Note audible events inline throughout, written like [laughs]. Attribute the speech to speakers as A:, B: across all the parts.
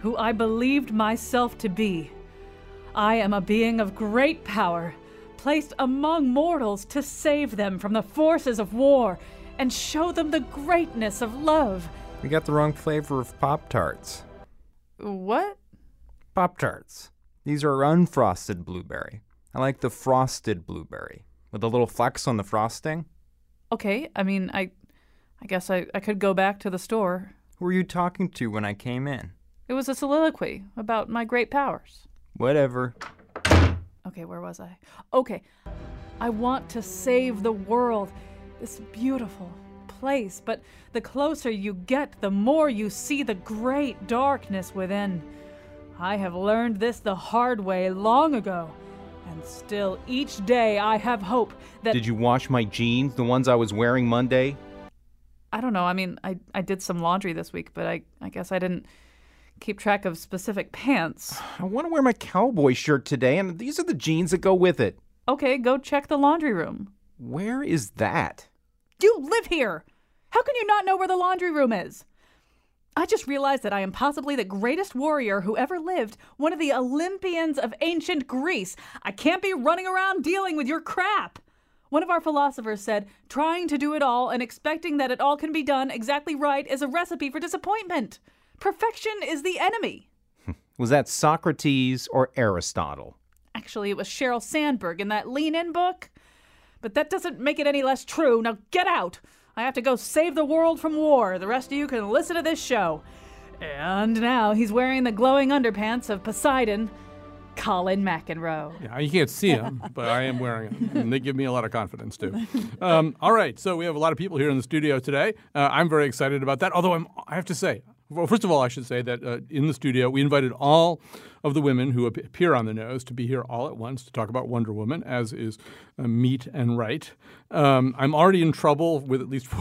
A: who I believed myself to be. I am a being of great power, placed among mortals to save them from the forces of war and show them the greatness of love.
B: We got the wrong flavor of Pop Tarts.
A: What?
B: Pop Tarts. These are unfrosted blueberry. I like the frosted blueberry with a little flecks on the frosting.
A: Okay, I mean, I I guess I, I could go back to the store.
B: Who were you talking to when I came in?
A: It was a soliloquy about my great powers.
B: Whatever.
A: Okay, where was I? Okay. I want to save the world, this beautiful place, but the closer you get, the more you see the great darkness within. I have learned this the hard way long ago, and still each day I have hope that.
C: Did you wash my jeans, the ones I was wearing Monday?
A: I don't know. I mean, I, I did some laundry this week, but I, I guess I didn't keep track of specific pants.
C: I want to wear my cowboy shirt today, and these are the jeans that go with it.
A: Okay, go check the laundry room.
C: Where is that?
A: You live here! How can you not know where the laundry room is? I just realized that I am possibly the greatest warrior who ever lived, one of the Olympians of ancient Greece. I can't be running around dealing with your crap. One of our philosophers said, trying to do it all and expecting that it all can be done exactly right is a recipe for disappointment. Perfection is the enemy. [laughs]
C: Was that Socrates or Aristotle?
A: Actually, it was Sheryl Sandberg in that Lean In book. But that doesn't make it any less true. Now get out! I have to go save the world from war. The rest of you can listen to this show. And now he's wearing the glowing underpants of Poseidon, Colin McEnroe.
D: Yeah, you can't see them, [laughs] but I am wearing them, and they give me a lot of confidence too. Um, all right, so we have a lot of people here in the studio today. Uh, I'm very excited about that. Although I'm, I have to say, well, first of all, I should say that uh, in the studio we invited all of the women who appear on the nose to be here all at once to talk about Wonder Woman, as is uh, meet and right. Um, I'm already in trouble with at least. [laughs]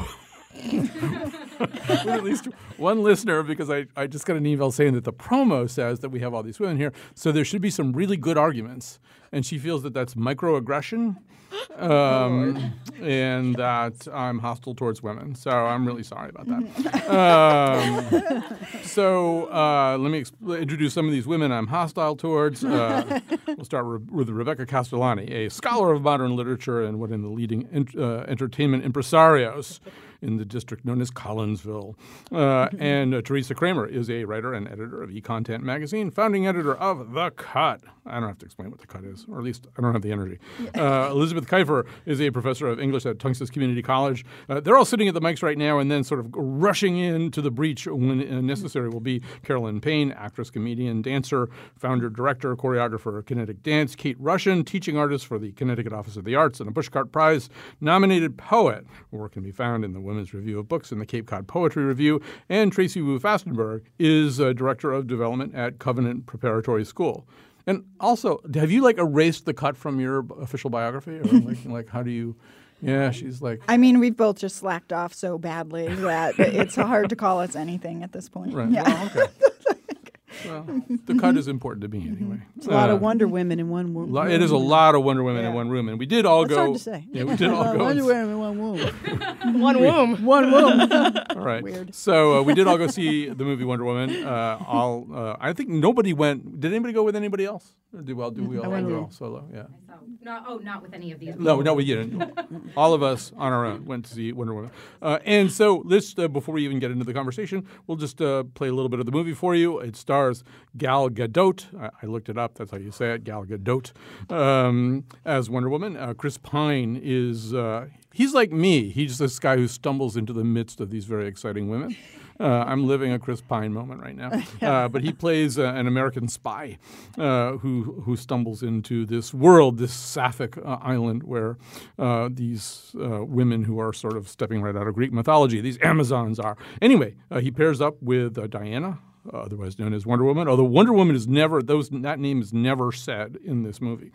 D: with at least one listener because I, I just got an email saying that the promo says that we have all these women here. So there should be some really good arguments. And she feels that that's microaggression um, and that I'm hostile towards women. So I'm really sorry about that. [laughs] um, so uh, let me exp- introduce some of these women I'm hostile towards. Uh, we'll start re- with Rebecca Castellani, a scholar of modern literature and one of the leading in- uh, entertainment impresarios in the district known as Collinsville. Uh, and uh, Teresa Kramer is a writer and editor of eContent magazine, founding editor of The Cut. I don't have to explain what The Cut is, or at least I don't have the energy. Uh, Elizabeth Kiefer is a professor of English at Tunxis Community College. Uh, they're all sitting at the mics right now and then sort of rushing in to the breach when uh, necessary will be Carolyn Payne, actress, comedian, dancer, founder, director, choreographer of Kinetic Dance, Kate Rushin, teaching artist for the Connecticut Office of the Arts, and a Pushcart Prize nominated poet. Work can be found in the Women's Review of Books and the Cape Cod Poetry Review. And Tracy Wu Fastenberg is uh, Director of Development at Covenant Preparatory School. And also, have you like erased the cut from your official biography, or [laughs] like, like how do you? Yeah, she's like.
E: I mean, we've both just slacked off so badly that it's hard to call us anything at this point.
D: Right.
E: Yeah.
D: Well, okay. [laughs] well, [laughs] the cut is important to me anyway.
F: It's a lot
D: Uh,
F: of Wonder Women in one room.
D: lo- It is a lot of Wonder Women in one room, and we did all
F: That's
D: go.
F: hard to say.
D: Yeah, we did [laughs] all go.
F: Wonder
D: and-
F: Women in one room.
G: One [laughs] womb.
F: one room.
D: All right.
F: Weird.
D: So uh, we did all go see the movie Wonder Woman. Uh, all uh, I think nobody went. Did anybody go with anybody else? Or do well? Do we all
F: went
D: go solo? Yeah.
G: No, oh, not with any of these.
D: No, no, we didn't. All of us on our own went to see Wonder Woman. Uh, and so, let's uh, before we even get into the conversation, we'll just uh, play a little bit of the movie for you. It stars Gal Gadot. I, I looked it up. That's how you say it, Gal Gadot, um, as Wonder Woman. Uh, Chris Pine is. Uh, he's like me. He's this guy who stumbles into the midst of these very exciting women. Uh, I'm living a Chris Pine moment right now. [laughs] Uh, but he plays uh, an American spy uh, who who stumbles into this world, this Sapphic uh, island, where uh, these uh, women who are sort of stepping right out of Greek mythology, these Amazons are. Anyway, uh, he pairs up with uh, Diana. otherwise known as Wonder Woman. Although Wonder Woman is never those that name is never said in this movie,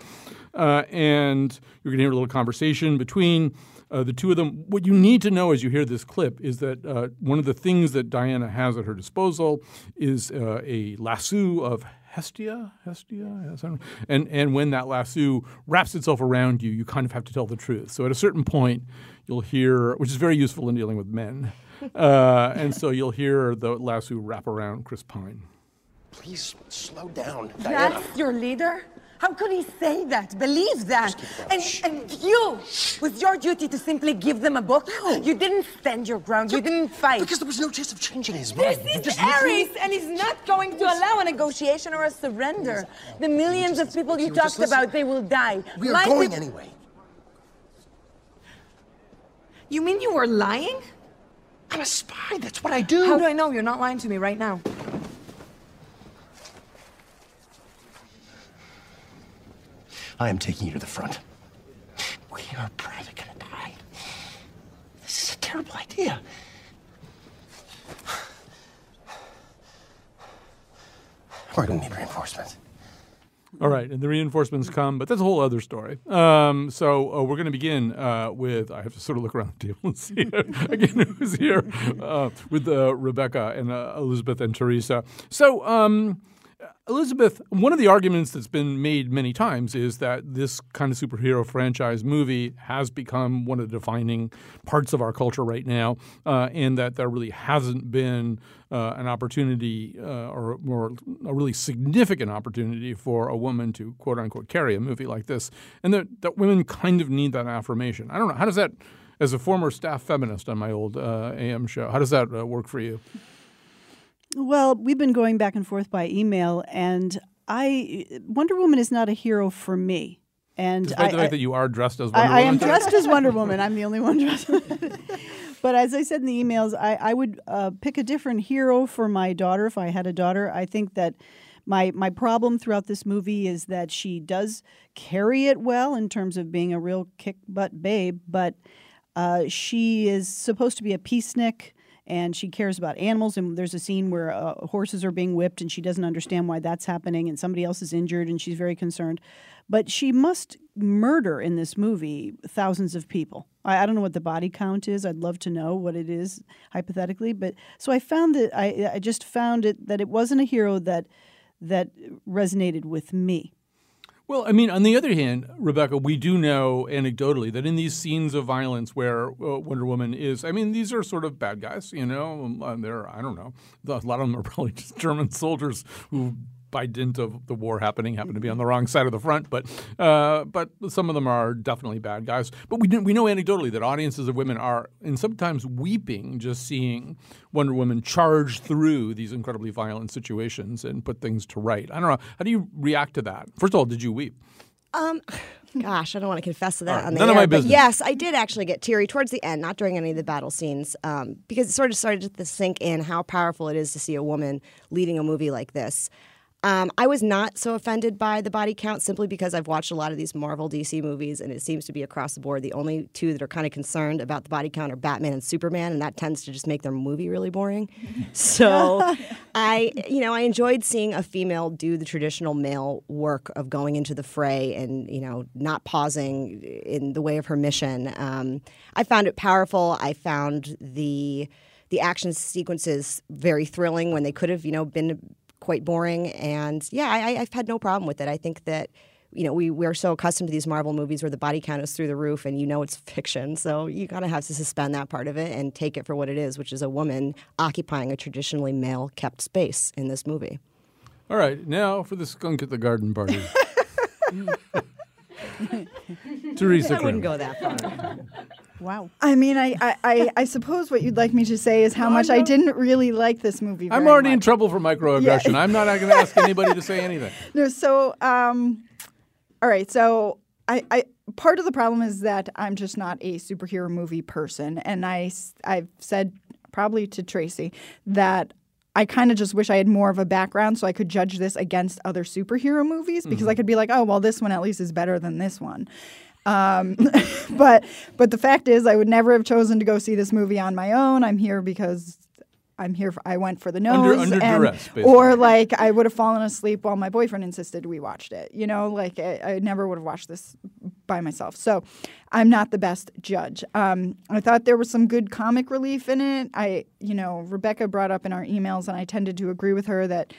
D: uh, and you're going to hear a little conversation between. Uh, the two of them. What you need to know as you hear this clip is that uh, one of the things that Diana has at her disposal is uh, a lasso of Hestia, Hestia, yes, I don't know. and and when that lasso wraps itself around you, you kind of have to tell the truth. So at a certain point, you'll hear, which is very useful in dealing with men, [laughs] uh, and so you'll hear the lasso wrap around Chris Pine.
H: Please slow down, Diana.
I: That's your leader? How could he say that, believe that? And, and you, was your duty to simply give them a book? You didn't stand your ground, you didn't fight.
H: Because there was no chance of changing his
I: This
H: mind. You
I: is Ares, and he's not going to allow a negotiation or a surrender. The millions of people you
H: you
I: talked about, they will die.
H: We are
I: My
H: going anyway.
I: You mean you were lying?
H: I'm a spy. That's what I do.
I: How do I know you're not lying to me right now?
H: I am taking you to the front. We are probably gonna die. This is a terrible idea. We're gonna need reinforcements.
D: All right, and the reinforcements come, but that's a whole other story. Um, so uh, we're going to begin uh, with I have to sort of look around the table and [laughs] see [laughs] again who's here uh, with uh, Rebecca and uh, Elizabeth and Teresa. So. Um, Elizabeth, one of the arguments that's been made many times is that this kind of superhero franchise movie has become one of the defining parts of our culture right now, uh, and that there really hasn't been uh, an opportunity uh, or, a really significant opportunity for a woman to quote unquote carry a movie like this, and that, that women kind of need that affirmation. I don't know. How does that, as a former staff feminist on my old uh, AM show, how does that uh, work for you?
F: Well, we've been going back and forth by email, and I Wonder Woman is not a hero for me. And
D: Despite
F: I,
D: the fact
F: I-
D: that you are dressed as Wonder
F: I, I am dressed as Wonder Woman. I'm the only one [laughs] dressed. but as I said in the emails, I, I would uh, pick a different hero for my daughter if I had a daughter. I think that my my problem throughout this movie is that she does carry it well in terms of being a real kick butt babe, but uh, she is supposed to be a peacenik and she cares about animals. And there's a scene where uh, horses are being whipped, and she doesn't understand why that's happening, and somebody else is injured, and she's very concerned. But she must murder in this movie thousands of people. I, I don't know what the body count is. I'd love to know what it is hypothetically. But so I found that I, I just found it that it wasn't a hero that that resonated with me.
D: Well, I mean, on the other hand, Rebecca, we do know anecdotally that in these scenes of violence where uh, Wonder Woman is, I mean, these are sort of bad guys, you know. They're, I don't know, a lot of them are [laughs] probably just German soldiers who, by dint of the war happening, happen to be on the wrong side of the front. But, uh, but some of them are definitely bad guys. But we we know anecdotally that audiences of women are, and sometimes weeping just seeing Wonder Woman charge through these incredibly violent situations and put things to right. I don't know. How do you react to that? First of all, did you weep?
J: Um, [sighs] gosh, I don't want to confess to that
D: right,
J: on the
D: none of
J: air,
D: my
J: but
D: business.
J: yes, I did actually get teary towards the end, not during any of the battle scenes, um, because it sort of started to sink in how powerful it is to see a woman leading a movie like this. Um, I was not so offended by the body count simply because I've watched a lot of these Marvel DC movies, and it seems to be across the board. The only two that are kind of concerned about the body count are Batman and Superman, and that tends to just make their movie really boring. [laughs] So, I, you know, I enjoyed seeing a female do the traditional male work of going into the fray and you know not pausing in the way of her mission. Um, I found it powerful. I found the the action sequences very thrilling when they could have, you know, been quite boring. And yeah, I, I've had no problem with it. I think that you know we we're so accustomed to these Marvel movies where the body count is through the roof, and you know it's [laughs] fiction. So you kind of have to suspend that part of it and take it for what it is, which is a woman occupying a traditionally male kept space in this movie.
D: All right, now for the skunk at the garden party. [laughs] Teresa,
J: I wouldn't go that far.
F: Wow.
E: I mean, I, I, I, [laughs] I suppose what you'd like me to say is how much I didn't really like this movie.
D: I'm
E: very
D: already in trouble for microaggression. I'm not going to ask anybody to say anything. [laughs]
E: No, so um, all right. So I, I part of the problem is that I'm just not a superhero movie person, and I, I've said probably to Tracy that. I kind of just wish I had more of a background so I could judge this against other superhero movies because I
K: Mhm.
E: could be like, oh well, this one at least is better than this one. Um, [laughs] but but the fact is, I would never have chosen to go see this movie on my own. I'm here because I'm here. For, I went for the
D: Under-
E: nose,
D: under
E: and-
D: duress,
E: or like I would have fallen asleep while my boyfriend insisted we watched it. You know, like I, I never would have watched this by myself. So I'm not the best judge. Um, I thought there was some good comic relief in it. I, you know, Rebecca brought up in our emails, and I tended to agree with her that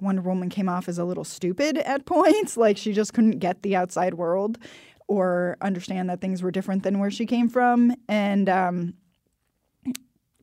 E: Wonder Woman came off as a little stupid at [laughs] points. Like she just couldn't get the outside world or understand that things were different than where she came from. And um,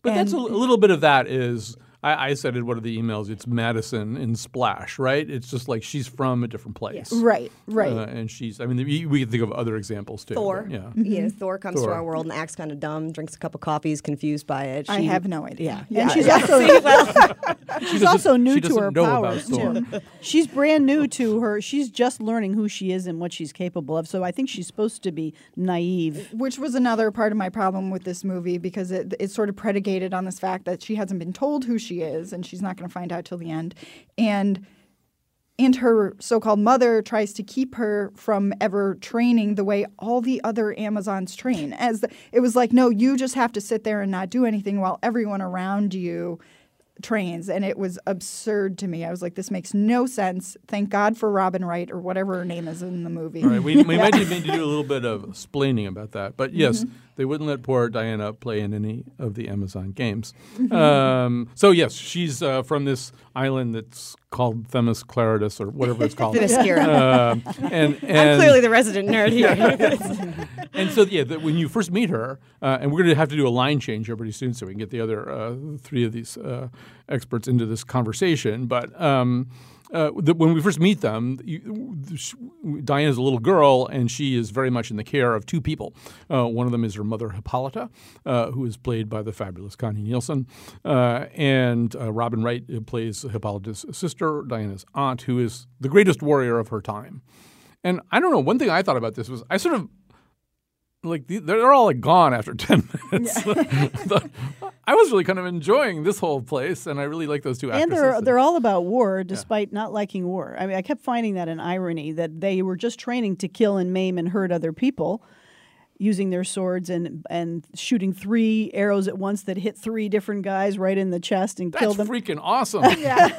D: But that's a, a little bit of that is I, I said in one of the emails. It's Madison in Splash, right? It's just like she's from a different place,
E: Right, right.
D: Uh, and she's. I mean, we we can think of other examples too.
J: Thor.
D: but Yeah.
J: You know, Thor comes
D: Thor.
J: to our world and acts kind of dumb, drinks a cup of coffee, is confused by it.
E: I have no idea.
J: Yeah.
F: And she's
J: yeah.
F: also [laughs]
J: well, [laughs]
F: she's also new
D: she
F: to her
D: know
F: powers
D: Thor.
F: too. She's brand new to her. She's just learning who she is and what she's capable of. So I think she's supposed to be naive.
E: which was another part of my problem with this movie because it, it's sort of predicated on this fact that she hasn't been told who she is and she's not going to find out till the end and and her so-called mother tries to keep her from ever training the way all the other amazons train as the, it was like no you just have to sit there and not do anything while everyone around you trains and it was absurd to me i was like this makes no sense thank god for robin wright or whatever her name is in the movie
D: All right, we, we [laughs] might need to do a little bit of splaining about that. But yes,
E: Mm-hmm.
D: They wouldn't let poor Diana play in any of the Amazon games. [laughs] Um, so yes, she's uh, from this island that's called Themis Claridus or whatever it's called.
J: Themyscira.
D: Um, and, [laughs]
J: I'm clearly the resident nerd here. [laughs]
D: and so yeah, the, when you first meet her, uh, and we're going to have to do a line change here pretty soon, so we can get the other uh, three of these uh, experts into this conversation. But um, uh, when we first meet them, you, sh- Diana's a little girl, and she is very much in the care of two people. Uh, one of them is her mother, Hippolyta, uh, who is played by the fabulous Connie Nielsen, uh, and uh, Robin Wright uh, plays Hippolyta's sister, Diana's aunt, who is the greatest warrior of her time. And I don't know. One thing I thought about this was I sort of like they're all like gone after [laughs] 10 minutes. [laughs] I was really kind of enjoying this whole place and i really like those two
F: actors
D: And
F: they're they're all about war, despite not liking war. I mean, I kept finding that an irony that they were just training to kill and maim and hurt other people, using their swords and and shooting three arrows at once that hit three different guys right in the chest and
D: that's
F: killed them.
D: freaking awesome [laughs] yeah.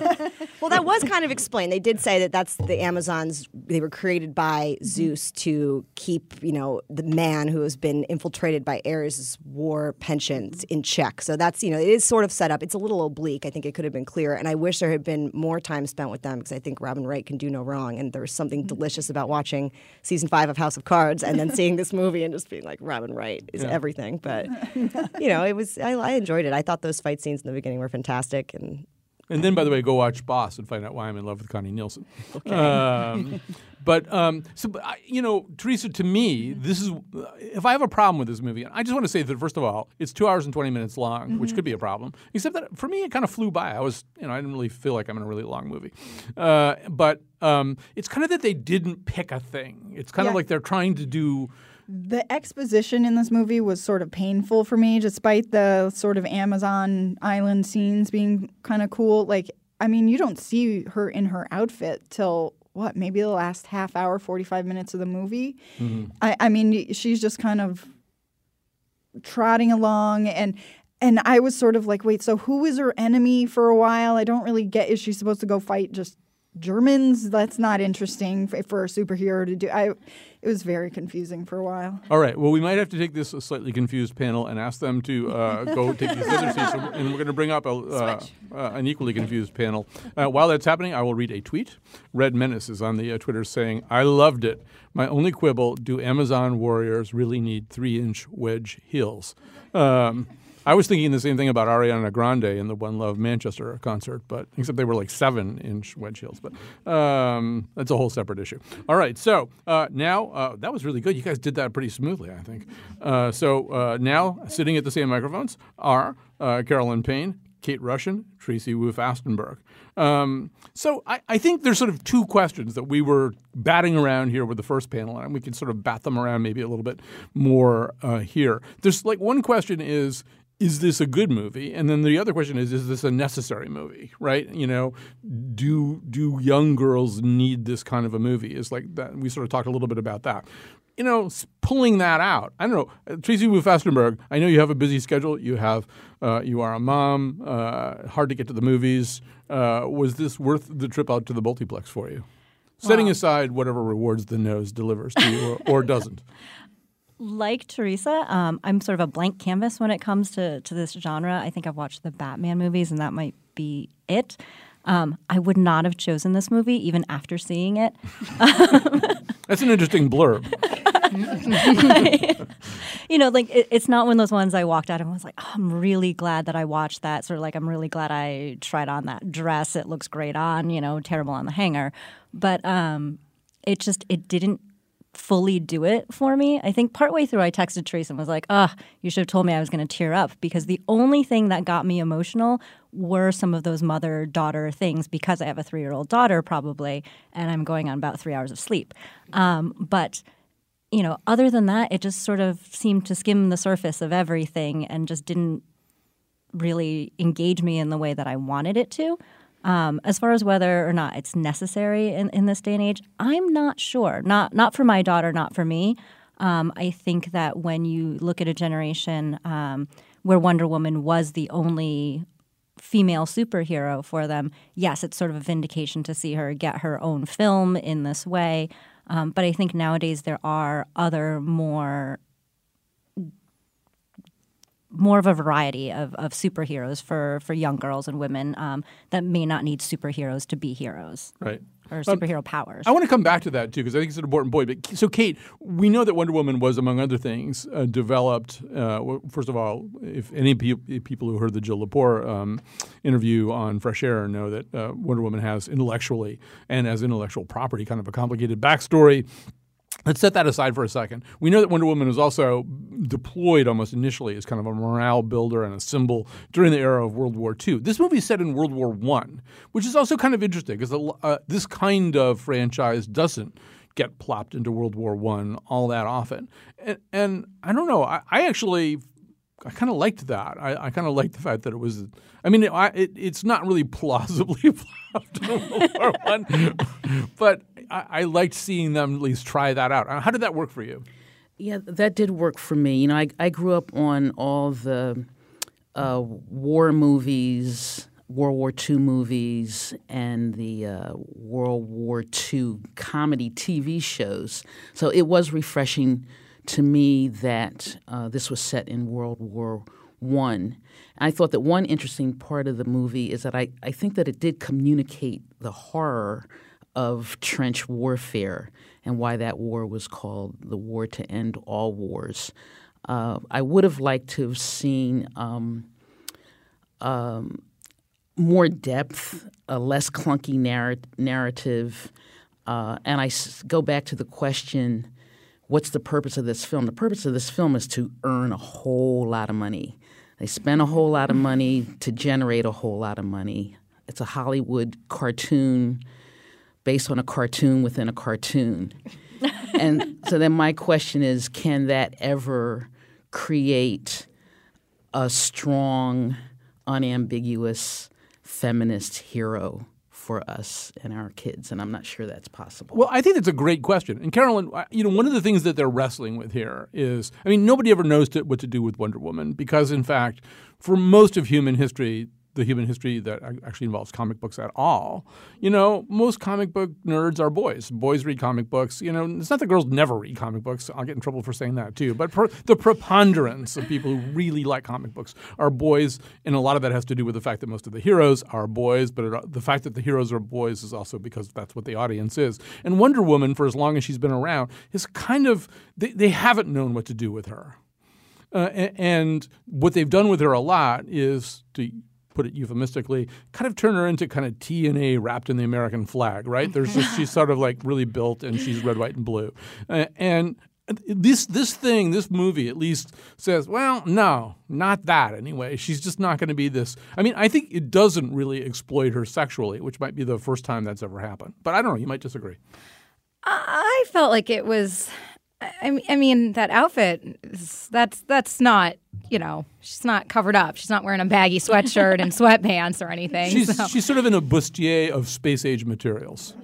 D: [laughs]
J: well, that was kind of explained. They did say that that's the Amazons. They were created by Zeus to keep, you know, the man who has been infiltrated by Ares' war pensions in check. So that's, you know, it is sort of set up. It's a little oblique. I think it could have been clearer. And I wish there had been more time spent with them because I think Robin Wright can do no wrong. And there was something mm. delicious about watching season five of House of Cards and then seeing this movie and just being like, Robin Wright is
D: Yeah.
J: everything. But, [laughs] you know, it was, I, I enjoyed it. I thought those fight scenes in the beginning were fantastic. And
D: and then by the way go watch boss and find out why i'm in love with connie nielsen um, but um, so but I, you know teresa to me this is if i have a problem with this movie i just want to say that first of all it's two hours and 20 minutes long which could be a problem except that for me it kind of flew by i was you know i didn't really feel like i'm in a really long movie uh, but um, it's kind of that they didn't pick a thing it's kind of like they're trying to do
E: The exposition in this movie was sort of painful for me, despite the sort of Amazon island scenes being kind of cool. Like, I mean, you don't see her in her outfit till what, maybe the last half hour, 45 minutes of the movie. Mm-hmm. I, I mean, she's just kind of trotting along and. And I was sort of like, wait, so who is her enemy for a while? I don't really get. Is she supposed to go fight just Germans? That's not interesting for, for a superhero to do. I, it was very confusing for a while.
D: All right. Well, we might have to take this slightly confused panel and ask them to uh, go take these other seats, and we're going to bring up a, uh, uh, an equally confused panel. Uh, while that's happening, I will read a tweet. Red Menace is on the uh, Twitter saying, "I loved it. My only quibble: Do Amazon warriors really need three-inch wedge heels?" Um, I was thinking the same thing about Ariana Grande in the One Love Manchester concert, but except they were like seven-inch wedge heels. But um, that's a whole separate issue. All right, so uh, now uh, that was really good. You guys did that pretty smoothly, I think. Uh, so uh, now sitting at the same microphones are uh, Carolyn Payne, Kate Rushin, Tracy Wu Fastenberg. Um, so I, I think there's sort of two questions that we were batting around here with the first panel, and we can sort of bat them around maybe a little bit more uh, here. There's like one question is is this a good movie? And then the other question is, is this a necessary movie? Right? You know, do do young girls need this kind of a movie? Is like that. We sort of talked a little bit about that. you know, pulling that out. I don't know, Uh, Tracy Wu Fastenberg. I know you have a busy schedule. You have, uh, you are a mom. Uh, hard to get to the movies. Uh, was this worth the trip out to the multiplex for you? Setting
K: Well-
D: aside whatever rewards the nose delivers to you, or, or doesn't. [laughs]
K: Like Teresa, um, I'm sort of a blank canvas when it comes to, to this genre. I think I've watched the Batman movies, and that might be it. Um, I would not have chosen this movie even after seeing it. [laughs]
D: That's an interesting blurb. [laughs]
K: you know, like it, it's not one of those ones I walked out and was like, oh, I'm really glad that I watched that. Sort of like, I'm really glad I tried on that dress. It looks great on, you know, terrible on the hanger. But um, it just, it didn't fully do it for me. I think partway through I texted Trace and was like, "Ah, you should have told me I was going to tear up because the only thing that got me emotional were some of those mother-daughter things because I have a 3-year-old daughter probably and I'm going on about 3 hours of sleep." Um, but you know, other than that, it just sort of seemed to skim the surface of everything and just didn't really engage me in the way that I wanted it to. Um, as far as whether or not it's necessary in, in this day and age, I'm not sure. Not not for my daughter, not for me. Um, I think that when you look at a generation um, where Wonder Woman was the only female superhero for them, yes, it's sort of a vindication to see her get her own film in this way. Um, but I think nowadays there are other more more of a variety of, of superheroes for, for young girls and women um, that may not need superheroes to be heroes.
D: Right.
K: Or
D: Um,
K: superhero powers.
D: I want to come back to that too because I think it's an important point. But so, Kate, we know that Wonder Woman was, among other things, uh, developed. Uh, first of all, if any pe- people who heard the Jill Lepore um, interview on Fresh Air know that uh, Wonder Woman has intellectually and as intellectual property kind of a complicated backstory. Let's set that aside for a second. We know that Wonder Woman was also deployed almost initially as kind of a morale builder and a symbol during the era of World War II. This movie is set in World War One, which is also kind of interesting because uh, this kind of franchise doesn't get plopped into World War One all that often. And, and I don't know. I, I actually I kind of liked that. I, I kind of liked the fact that it was. I mean, it, it, it's not really [laughs] plausibly [laughs] plopped in World War One, but I, I liked seeing them at least try that out. Uh, How did that work for you?
L: Yeah, that did work for me. You know, I, I grew up on all the uh, war movies, World War II movies, and the uh, World War II comedy TV shows. So it was refreshing to me that uh, this was set in World War One. I thought that one interesting part of the movie is that I, I think that it did communicate the horror of trench warfare and why that war was called the War to End All Wars. Uh, I would have liked to have seen um, um, more depth, a less clunky narr- narrative. Uh, and I s- go back to the question what's the purpose of this film? The purpose of this film is to earn a whole lot of money. They spend a whole lot of money to generate a whole lot of money. It's a Hollywood cartoon based on a cartoon within a cartoon. [laughs] and so then my question is can that ever create a strong, unambiguous feminist hero for us and our kids? And I'm not sure that's possible.
D: Well, I think that's a great question. And Carolyn, you know, one of the things that they're wrestling with here is, I mean, nobody ever knows to, what to do with Wonder Woman because, in fact, for most of human history, the human history that actually involves comic books at all, you know, most comic book nerds are boys. Boys read comic books. You know, it's not that girls never read comic books. I'll get in trouble for saying that too. But per, the preponderance of people who really like comic books are boys, and a lot of that has to do with the fact that most of the heroes are boys. But it, the fact that the heroes are boys is also because that's what the audience is. And Wonder Woman, for as long as she's been around, is kind of they, they haven't known what to do with her. Uh, and what they've done with her a lot is to put it euphemistically, kind of turn her into kind of TNA wrapped in the American flag, right? There's just she's sort of like really built and she's red, white, and blue. And this this thing, this movie at least says, well, no, not that anyway. She's just not going to be this. I mean, I think it doesn't really exploit her sexually, which might be the first time that's ever happened. But I don't know. You might disagree.
M: I felt like it was. I mean, I mean that outfit. Is, that's that's not. You know, she's not covered up. She's not wearing a baggy sweatshirt and [laughs] sweatpants or anything.
D: She's
M: so-
D: she's sort of in a bustier of space age materials.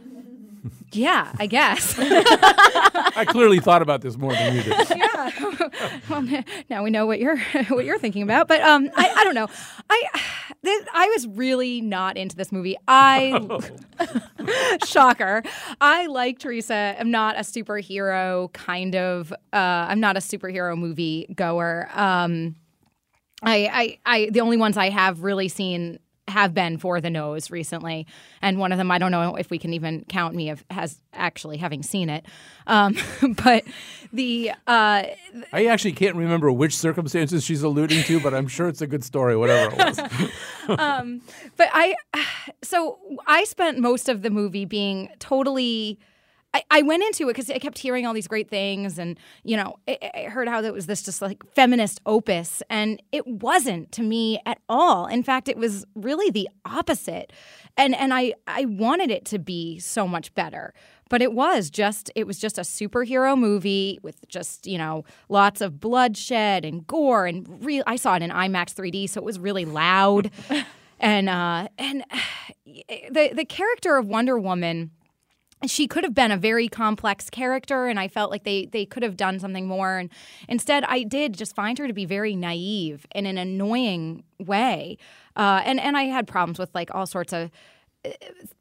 M: Yeah, I guess.
D: I clearly thought about this more than you did. [laughs]
M: yeah. well, now we know what you're what you're thinking about. But um, I, I don't know. I I was really not into this movie. I [laughs] [laughs] shocker. I like Teresa. I'm not a superhero kind of. Uh, I'm not a superhero movie goer. Um, I, I, I, the only ones I have really seen have been for the nose recently, and one of them I don't know if we can even count me of has actually having seen it. Um, [laughs] but the uh,
D: I actually can't remember which circumstances she's alluding to, but I'm sure it's a good story, whatever it was. [laughs]
M: um, but I, [sighs] so I spent most of the movie being totally. I, I went into it because I kept hearing all these great things, and you know, I, I heard how that was this just like feminist opus, and it wasn't to me at all. In fact, it was really the opposite, and and I I wanted it to be so much better, but it was just it was just a superhero movie with just you know lots of bloodshed and gore, and real. I saw it in IMAX 3D, so it was really loud, [laughs] and uh, and [sighs] the the character of Wonder Woman she could have been a very complex character and i felt like they they could have done something more. And instead i did just find her to be very naive in an annoying way. Uh, and and i had problems with like all sorts of uh,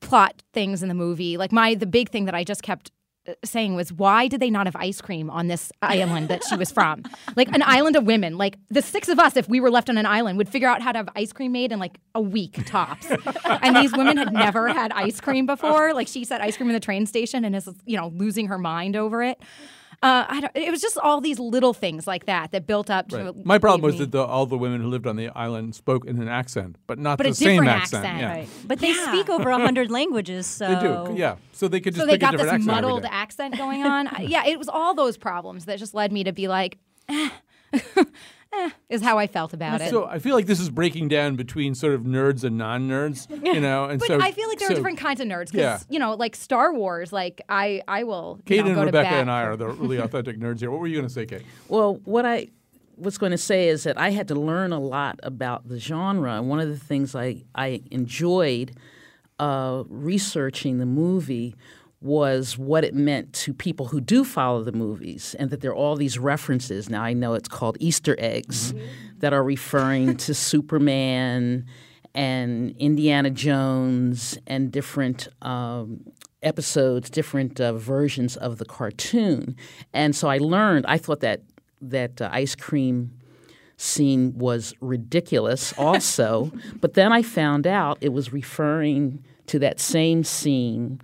M: plot things in the movie. Like my the big thing that i just kept saying was why did they not have ice cream on this island that she was from? Like an island of women. Like the six of us if we were left on an island would figure out how to have ice cream made in like a week tops. And these women had never had ice cream before. Like she said ice cream in the train station and is you know losing her mind over it uh, I don't, it was just all these little things like that that built up to
D: My problem was
M: me-
D: that the, all the women who lived on the island spoke in an accent, but not
M: But
D: the
M: a
D: same accent.
M: accent.
D: Yeah.
K: Right. But they speak over a hundred languages, so [laughs]
D: They do, yeah. So they could just
M: so they
D: pick
M: got
D: a
M: this
D: accent
M: muddled accent going on. [laughs] Yeah, it was all those problems that just led me to be like, [laughs] eh, is how I felt about it.
D: So I feel like this is breaking down between sort of nerds and non-nerds, [laughs] you know. And
M: but
D: so
M: I feel like there
D: so
M: are different kinds of nerds because
D: Yeah.
M: you know, like Star Wars. Like I, I will. you
D: Kate
M: know,
D: and
M: go to
D: Rebecca
M: bat
D: and I are the really authentic [laughs] nerds here. What were you going to say, Kate?
L: Well, what I was going to say is that I had to learn a lot about the genre. And one of the things I, I enjoyed uh, researching the movie was what it meant to people who do follow the movies and that there are all these references. Now, I know it's called Easter eggs that are referring to [laughs] Superman and Indiana Jones and different um, episodes, different uh, versions of the cartoon. And so I learned, I thought that, that uh, ice cream scene was ridiculous [laughs] also. but then I found out it was referring to that same scene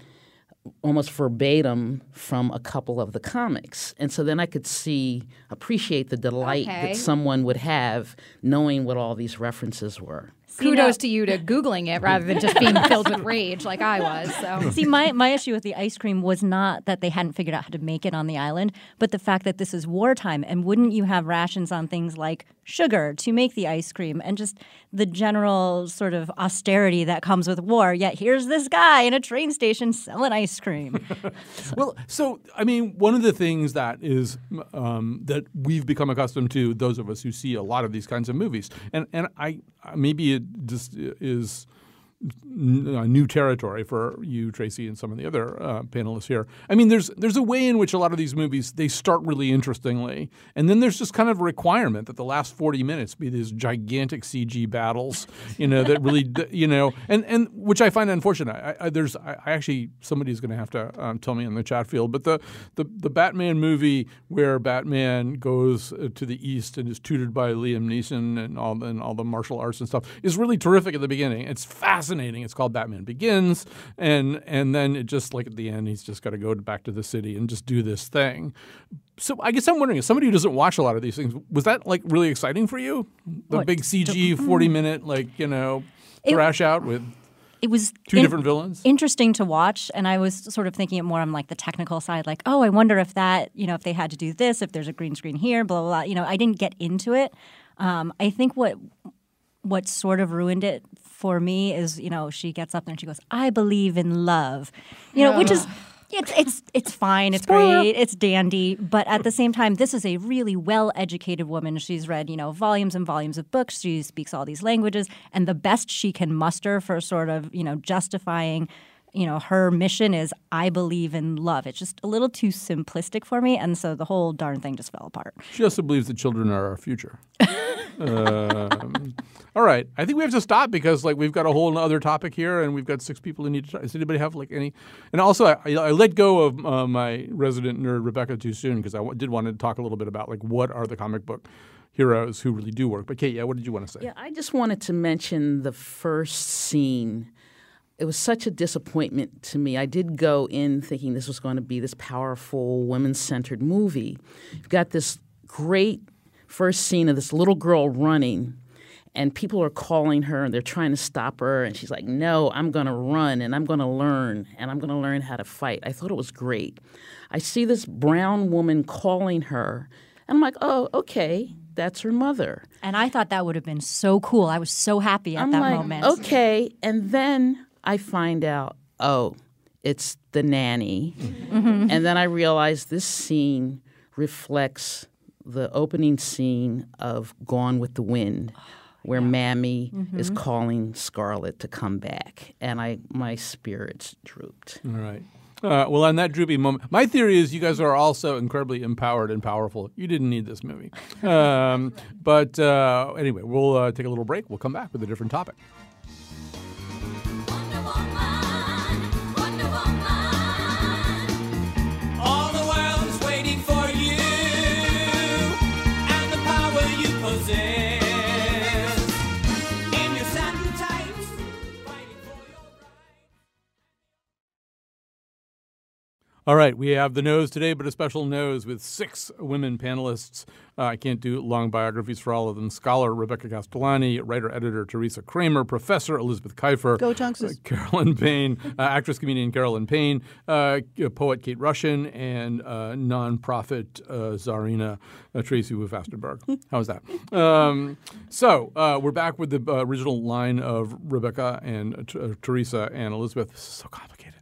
L: almost verbatim from a couple of the comics. And so then I could see, appreciate the delight
M: Okay.
L: that someone would have knowing what all these references were.
M: Kudos to you to googling it rather than just being filled with rage like I was. So [laughs]
K: See, my, my issue with the ice cream was not that they hadn't figured out how to make it on the island, but the fact that this is wartime. And wouldn't you have rations on things like sugar to make the ice cream and just the general sort of austerity that comes with war? Yet here's this guy in a train station selling ice cream. [laughs]
D: well, so I mean, one of the things that is um, that we've become accustomed to, those of us who see a lot of these kinds of movies, and and I maybe it just is n- new territory for you, Tracy, and some of the other uh, panelists here. I mean, there's there's a way in which a lot of these movies they start really interestingly, and then there's just kind of a requirement that the last 40 minutes be these gigantic CG battles, you know, that really, you know, and and which I find unfortunate. I, I, there's I, I actually somebody's going to have to um, tell me in the chat field, but the the the Batman movie where Batman goes uh, to the east and is tutored by Liam Neeson and all and all the martial arts and stuff is really terrific at the beginning. It's fascinating. It's called Batman Begins, and and then it just like at the end, he's just got to go back to the city and just do this thing. So I guess I'm wondering, as somebody who doesn't watch a lot of these things, was that like really exciting for you? The
K: What?
D: big CG 40 minute like you know
K: It-
D: thrash out with
K: It was
D: two
K: in-
D: different villains.
K: Interesting to watch, and I was sort of thinking it more on like the technical side, like, oh, I wonder if that, you know, if they had to do this, if there's a green screen here, blah blah blah. You know, I didn't get into it. Um, I think what what sort of ruined it for me is, you know, she gets up there and she goes, "I believe in love," you know, which is. It's it's it's fine. It's great. It's dandy. But at the same time, this is a really well-educated woman. She's read, you know, volumes and volumes of books. She speaks all these languages, and the best she can muster for sort of, you know, justifying you know, her mission is I believe in love. It's just a little too simplistic for me, and so the whole darn thing just fell apart.
D: She also believes that children are our future. [laughs] um, all right, I think we have to stop because like we've got a whole other topic here, and we've got six people who need to. Talk. Does anybody have like any? And also, I, I let go of uh, my resident nerd Rebecca too soon because I w- did want to talk a little bit about like what are the comic book heroes who really do work. But Kate, yeah, what did you want to say?
L: Yeah, I just wanted to mention the first scene. It was such a disappointment to me. I did go in thinking this was going to be this powerful, women centered movie. You've got this great first scene of this little girl running, and people are calling her and they're trying to stop her. And she's like, No, I'm going to run and I'm going to learn and I'm going to learn how to fight. I thought it was great. I see this brown woman calling her, and I'm like, Oh, okay that's her mother.
K: And I thought that would have been so cool. I was so happy at
L: I'm
K: that
L: like,
K: moment.
L: Okay. And then I find out, oh, it's the nanny.
K: Mhm.
L: And then I realize this scene reflects the opening scene of Gone with the Wind. [sighs] Where Mammy is
D: Mhm.
L: calling Scarlett to come back, and I my spirits drooped.
D: All right. Uh, well, on that droopy moment, my theory is you guys are also incredibly empowered and powerful. You didn't need this movie. [laughs] Um, but uh, anyway, we'll uh, take a little break. We'll come back with a different topic.
N: All
D: right, we have the nose today, but a special nose with six women panelists. Uh, I can't do long biographies for all of them. Scholar Rebecca Castellani, writer editor Teresa Kramer, professor Elizabeth Kiefer,
F: Go
D: uh, Carolyn [laughs] Payne, uh, actress comedian Carolyn Payne, uh, poet Kate Rushin, and uh, nonprofit uh, Czarina uh, Tracy Wu Fastenberg. [laughs] How was that? Um, so uh, we're back with the uh, original line of Rebecca and uh, uh, Teresa and Elizabeth. This is so complicated.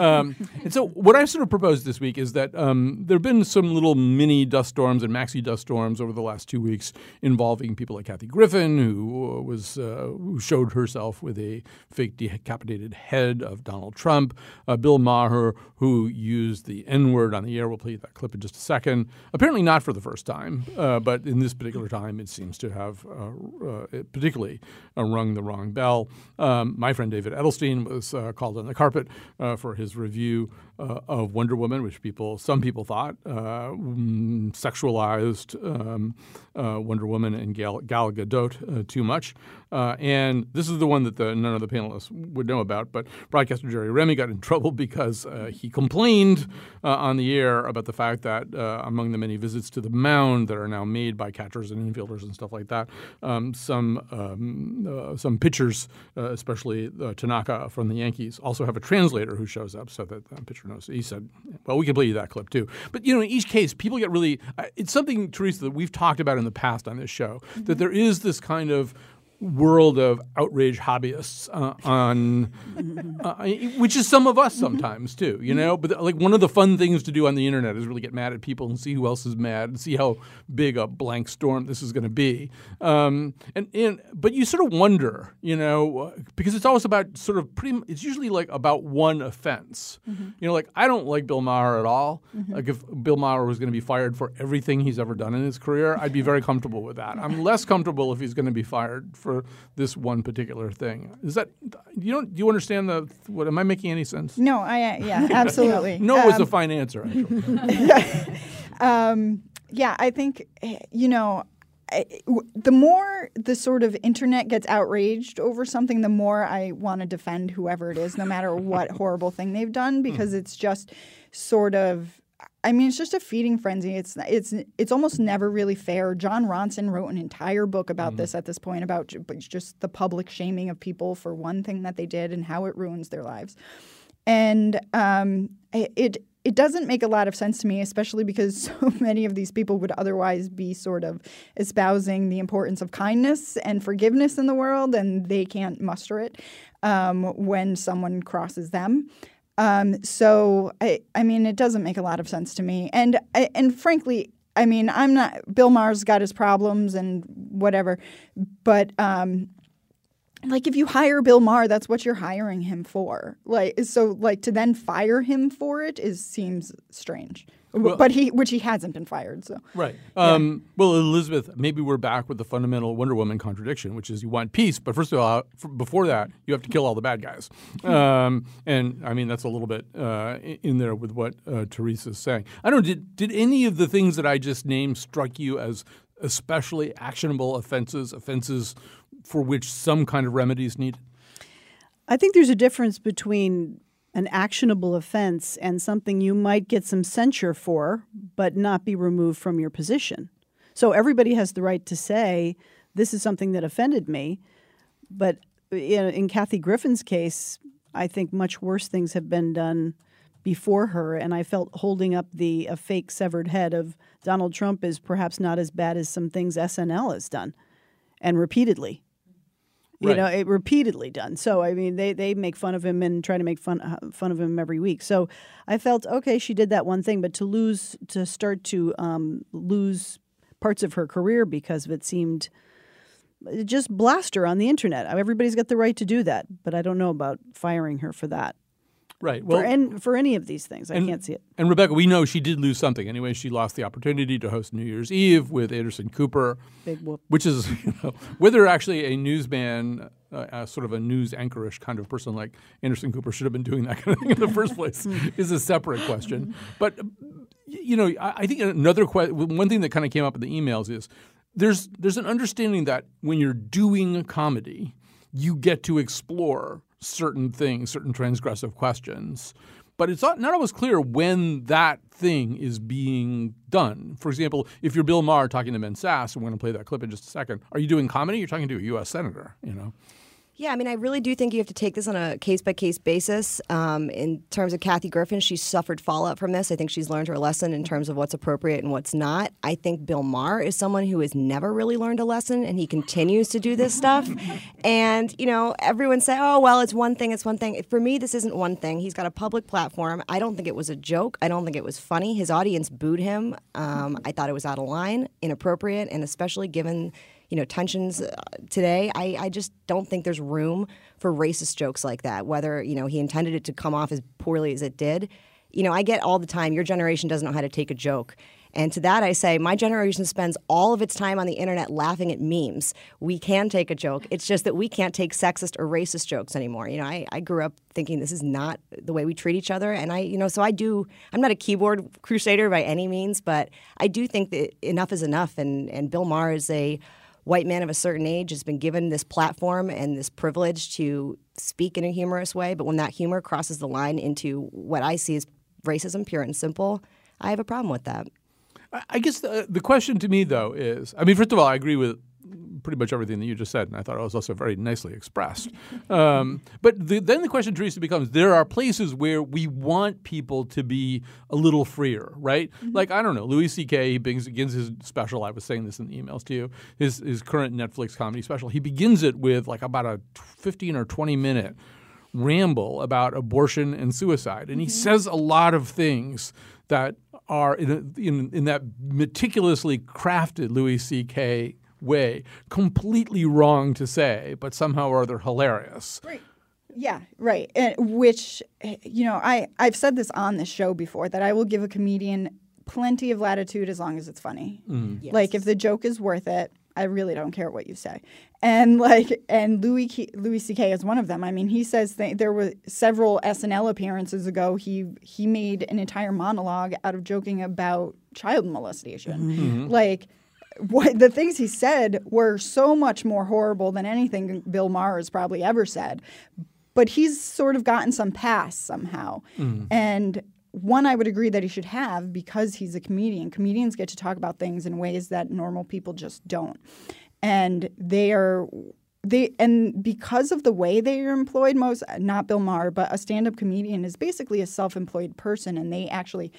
D: Um, and so, what I sort of proposed this week is that um, there have been some little mini dust storms and maxi dust storms over the last two weeks involving people like Kathy Griffin, who uh, was uh, who showed herself with a fake decapitated head of Donald Trump, uh, Bill Maher, who used the N word on the air. We'll play that clip in just a second. Apparently, not for the first time, uh, but in this particular time, it seems to have uh, uh, particularly rung the wrong bell. Um, my friend David Edelstein was called on the carpet for his review uh, of Wonder Woman, which people, some people thought, uh, mm, sexualized um, uh, Wonder Woman and Gal, Gal Gadot uh, too much. Uh, and this is the one that the, none of the panelists would know about. But broadcaster Jerry Remy got in [laughs] trouble because uh, he complained on the air about the fact that among the many visits to the mound that are now made by catchers and infielders and stuff like that, um, some um, some pitchers, especially Tanaka from the Yankees, also have a translator who shows up so that the pitcher knows. He said, "Well, we can play you that clip too." But you know, in each case, people get really. Uh, it's something, Teresa, that we've talked about in the past on this show. That there is this kind of world of outrage hobbyists uh, on uh, which is some of us sometimes too you know? But like one of the fun things to do on the internet is really get mad at people and see who else is mad and see how big a blank storm this is going to be. Um, and, and but you sort of wonder you know because it's always about sort of pretty it's usually like about one offense.
N: Mhm.
D: you know like i don't like bill maher at all.
N: Mhm.
D: like if bill maher was going to be fired for everything he's ever done in his career i'd be very comfortable with that. I'm less comfortable if he's going to be fired for this one particular thing is that you don't do you understand the what am i making any sense
E: No, I yeah, [laughs] absolutely.
D: no was a
E: Um,
D: fine answer actually. [laughs]
E: um, yeah, I think you know. The more the sort of internet gets outraged over something, the more I want to defend whoever it is, no matter what [laughs] horrible thing they've done, because it's just sort of. I mean, it's just a feeding frenzy. It's it's it's almost never really fair. Jon Ronson wrote an entire book about this at this point about just the public shaming of people for one thing that they did and how it ruins their lives and um, it- it it doesn't make a lot of sense to me, especially because [laughs] so many of these people would otherwise be sort of espousing the importance of kindness and forgiveness in the world, and they can't muster it um, when someone crosses them. Um, so I, I mean, it doesn't make a lot of sense to me, and and frankly. I mean, I'm not. Bill Maher's got his problems and whatever, but um, like if you hire Bill Maher, that's what you're hiring him for. Like so like to then fire him for it is seems strange.
D: Well-
E: but he which he hasn't been fired, so
D: Right. Um, Well, Elizabeth, maybe we're back with the fundamental Wonder Woman contradiction, which is you want peace, but first of all, f- before that, you have to kill all the bad guys. [laughs] Um, and I mean, that's a little bit uh, in there with what uh, Teresa's saying. I don't know, did, did any of the things that I just named struck you as especially actionable offenses, offenses for which some kind of remedy is needed?
F: I think there's a difference between an actionable offense and something you might get some censure for, but not be removed from your position. So everybody has the right to say, this is something that offended me. But in, in Kathy Griffin's case, I think much worse things have been done before her. And I felt holding up the a fake severed head of Donald Trump is perhaps not as bad as some things SNL has done and repeatedly you know, it repeatedly done. So I mean, they they make fun of him and try to make fun uh, fun of him every week. So I felt okay, she did that one thing, but to lose to start to um, lose parts of her career because of it seemed just blast her on the internet. Everybody's got the right to do that, but I don't know about firing her for that.
D: Right.
F: for, and for any of these things, I
D: and-
F: can't see it.
D: And Rebecca, we know she did lose something. Anyway, she lost the opportunity to host New Year's Eve with Anderson Cooper,
F: Big whoop.
D: which is [laughs] you know, whether actually a newsman, uh, uh, sort of a news anchorish kind of person like Anderson Cooper should have been doing that kind of thing in the first place [laughs] is a separate question. [laughs] But you know, I, I think another que- one thing that kind of came up in the emails is there's there's an understanding that when you're doing a comedy, you get to explore certain things, certain transgressive questions. But it's not, not always clear when that thing is being done. For example, if you're Bill Maher talking to Ben Sasse, and we're going to play that clip in just a second, are you doing comedy? You're talking to a U.S. senator, you know?
J: Yeah, I mean, I really do think you have to take this on a case by case basis. Um, in terms of Kathy Griffin, she's suffered fallout from this. I think she's learned her lesson in terms of what's appropriate and what's not. I think Bill Maher is someone who has never really learned a lesson, and he continues to do this stuff. [laughs] and you know, everyone say, "Oh, well, it's one thing. It's one thing." For me, this isn't one thing. He's got a public platform. I don't think it was a joke. I don't think it was funny. His audience booed him. Um, I thought it was out of line, inappropriate, and especially given you know tensions uh, today I, I just don't think there's room for racist jokes like that whether you know he intended it to come off as poorly as it did. You know i get all the time your generation doesn't know how to take a joke. And to that i say my generation spends all of its time on the internet laughing at memes. We can take a joke. It's just that we can't take sexist or racist jokes anymore. You know i, I grew up thinking this is not the way we treat each other. And i you know so i do i'm not a keyboard crusader by any means but i do think that enough is enough. And and bill maher is a white man of a certain age has been given this platform and this privilege to speak in a humorous way. But when that humor crosses the line into what I see as racism, pure and simple, I have a problem with that.
D: I- guess the, uh, the question to me, though, is I mean, first of all, I agree with pretty much everything that you just said, and I thought it was also very nicely expressed. Um, but the, then the question, Teresa, becomes there are places where we want people to be a little freer, right? Like, I don't know, Louis C.K., he begins, begins his special, I was saying this in the emails to you, his, his current Netflix comedy special. He begins it with like about a 15 or 20 minute ramble about abortion and suicide. And he says a lot of things that are in, a, in, in that meticulously crafted Louis C.K. way, completely wrong to say, but somehow or other hilarious.
E: Right. Yeah, right. And which eh, you know, I I've said this on this show before that I will give a comedian plenty of latitude as long as it's funny.
O: Mhm. Yes.
E: Like if the joke is worth it, I really don't care what you say. And like and Louis K- Louis C.K. is one of them. I mean, he says th- there were several SNL appearances ago. He he made an entire monologue out of joking about child molestation.
O: Mhm.
E: Like what the things he said were so much more horrible than anything Bill Maher has probably ever said. But he's sort of gotten some pass somehow.
O: Mhm.
E: And one I would agree that he should have because he's a comedian. Comedians get to talk about things in ways that normal people just don't. And they are they and because of the way they are employed most not Bill Maher, but a stand-up comedian is basically a self-employed person and they actually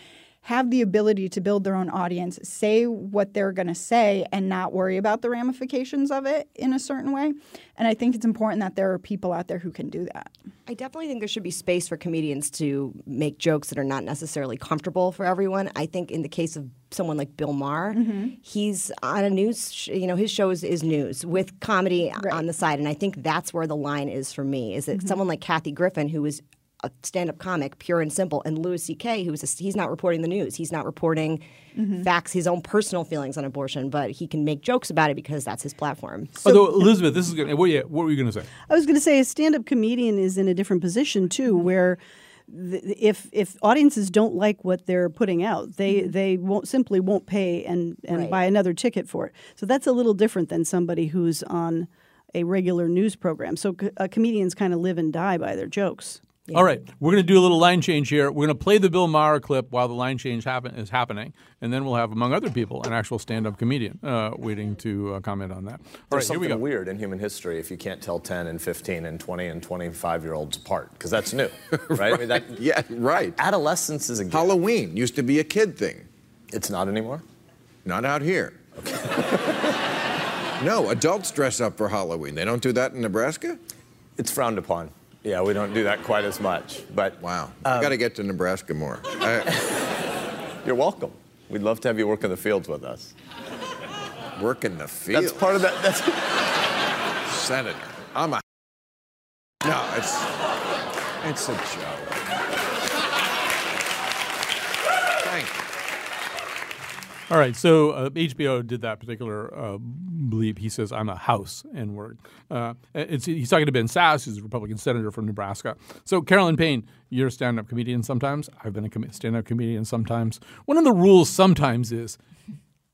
E: have the ability to build their own audience, say what they're going to say, and not worry about the ramifications of it in a certain way. And I think it's important that there are people out there who can do that.
J: I definitely think there should be space for comedians to make jokes that are not necessarily comfortable for everyone. I think in the case of someone like Bill Maher,
E: Mhm.
J: he's on a news, sh- you know, his show is, is news with comedy on the side. And I think that's where the line is for me, is that
E: Mhm.
J: someone like Kathy Griffin, who is a stand-up comic, pure and simple, and Louis C.K., who's a, he's not reporting the news. He's not reporting
E: Mhm.
J: facts, his own personal feelings on abortion, but he can make jokes about it because that's his platform.
D: Although Elizabeth, this is gonna, what, yeah, what were you going to say?
F: I was going to say a stand-up comedian is in a different position too, where th- if if audiences don't like what they're putting out, they they won't simply won't pay and and
J: Right.
F: buy another ticket for it. So that's a little different than somebody who's on a regular news program. So co- uh, comedians kind of live and die by their jokes.
D: All right, we're going to do a little line change here. We're going to play the Bill Maher clip while the line change happen, is happening, and then we'll have, among other people, an actual stand-up comedian uh, waiting to uh, comment on that. All
O: There's
D: right, here we
O: something
D: go.
O: weird in human history if you can't tell 10 and 15 and 20 and 25 year olds apart, because that's new, [laughs] right? I mean, that,
P: yeah, right.
O: Adolescence is a gift.
P: Halloween used to be a kid thing.
O: It's not anymore?
P: Not out here. [laughs] no, adults dress up for Halloween. They don't do that in Nebraska?
O: It's frowned upon. Yeah, we don't do that quite as much. But
P: wow, uh, I got to get to Nebraska more. [laughs]
O: You're welcome. We'd love to have you work in the fields with us.
P: Work in the field.
O: That's part of that. That's [laughs]
P: Senator. I'm a. [laughs] No, it's it's a joke. Thank you.
D: All right, so uh, HBO did that particular uh, bleep. He says, "I'm a house N word." Uh, he's talking to Ben Sasse, who's a Republican senator from Nebraska. So, Carolyn Payne, you're a stand-up comedian sometimes. I've been a com- stand-up comedian sometimes. One of the rules sometimes is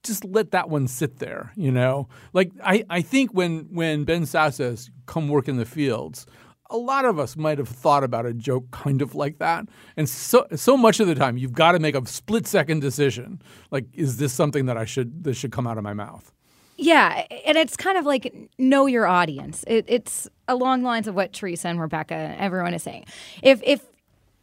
D: just let that one sit there. You know, like I, I think when when Ben Sasse says, "Come work in the fields." A lot of us might have thought about a joke kind of like that, and so so much of the time you've got to make a split second decision. Like, is this something that I should this should come out of my mouth?
M: Yeah, and it's kind of like know your audience. It, it's along lines of what Teresa and Rebecca and everyone is saying. If if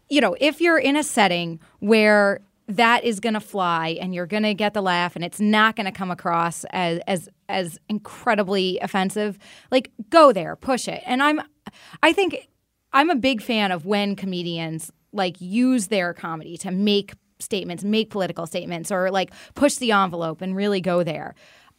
M: you know if you're in a setting where that is going to fly and you're going to get the laugh and it's not going to come across as as as incredibly offensive, like go there, push it. And I'm I think I'm a big fan of when comedians like use their comedy to make statements, make political statements, or like push the envelope and really go there.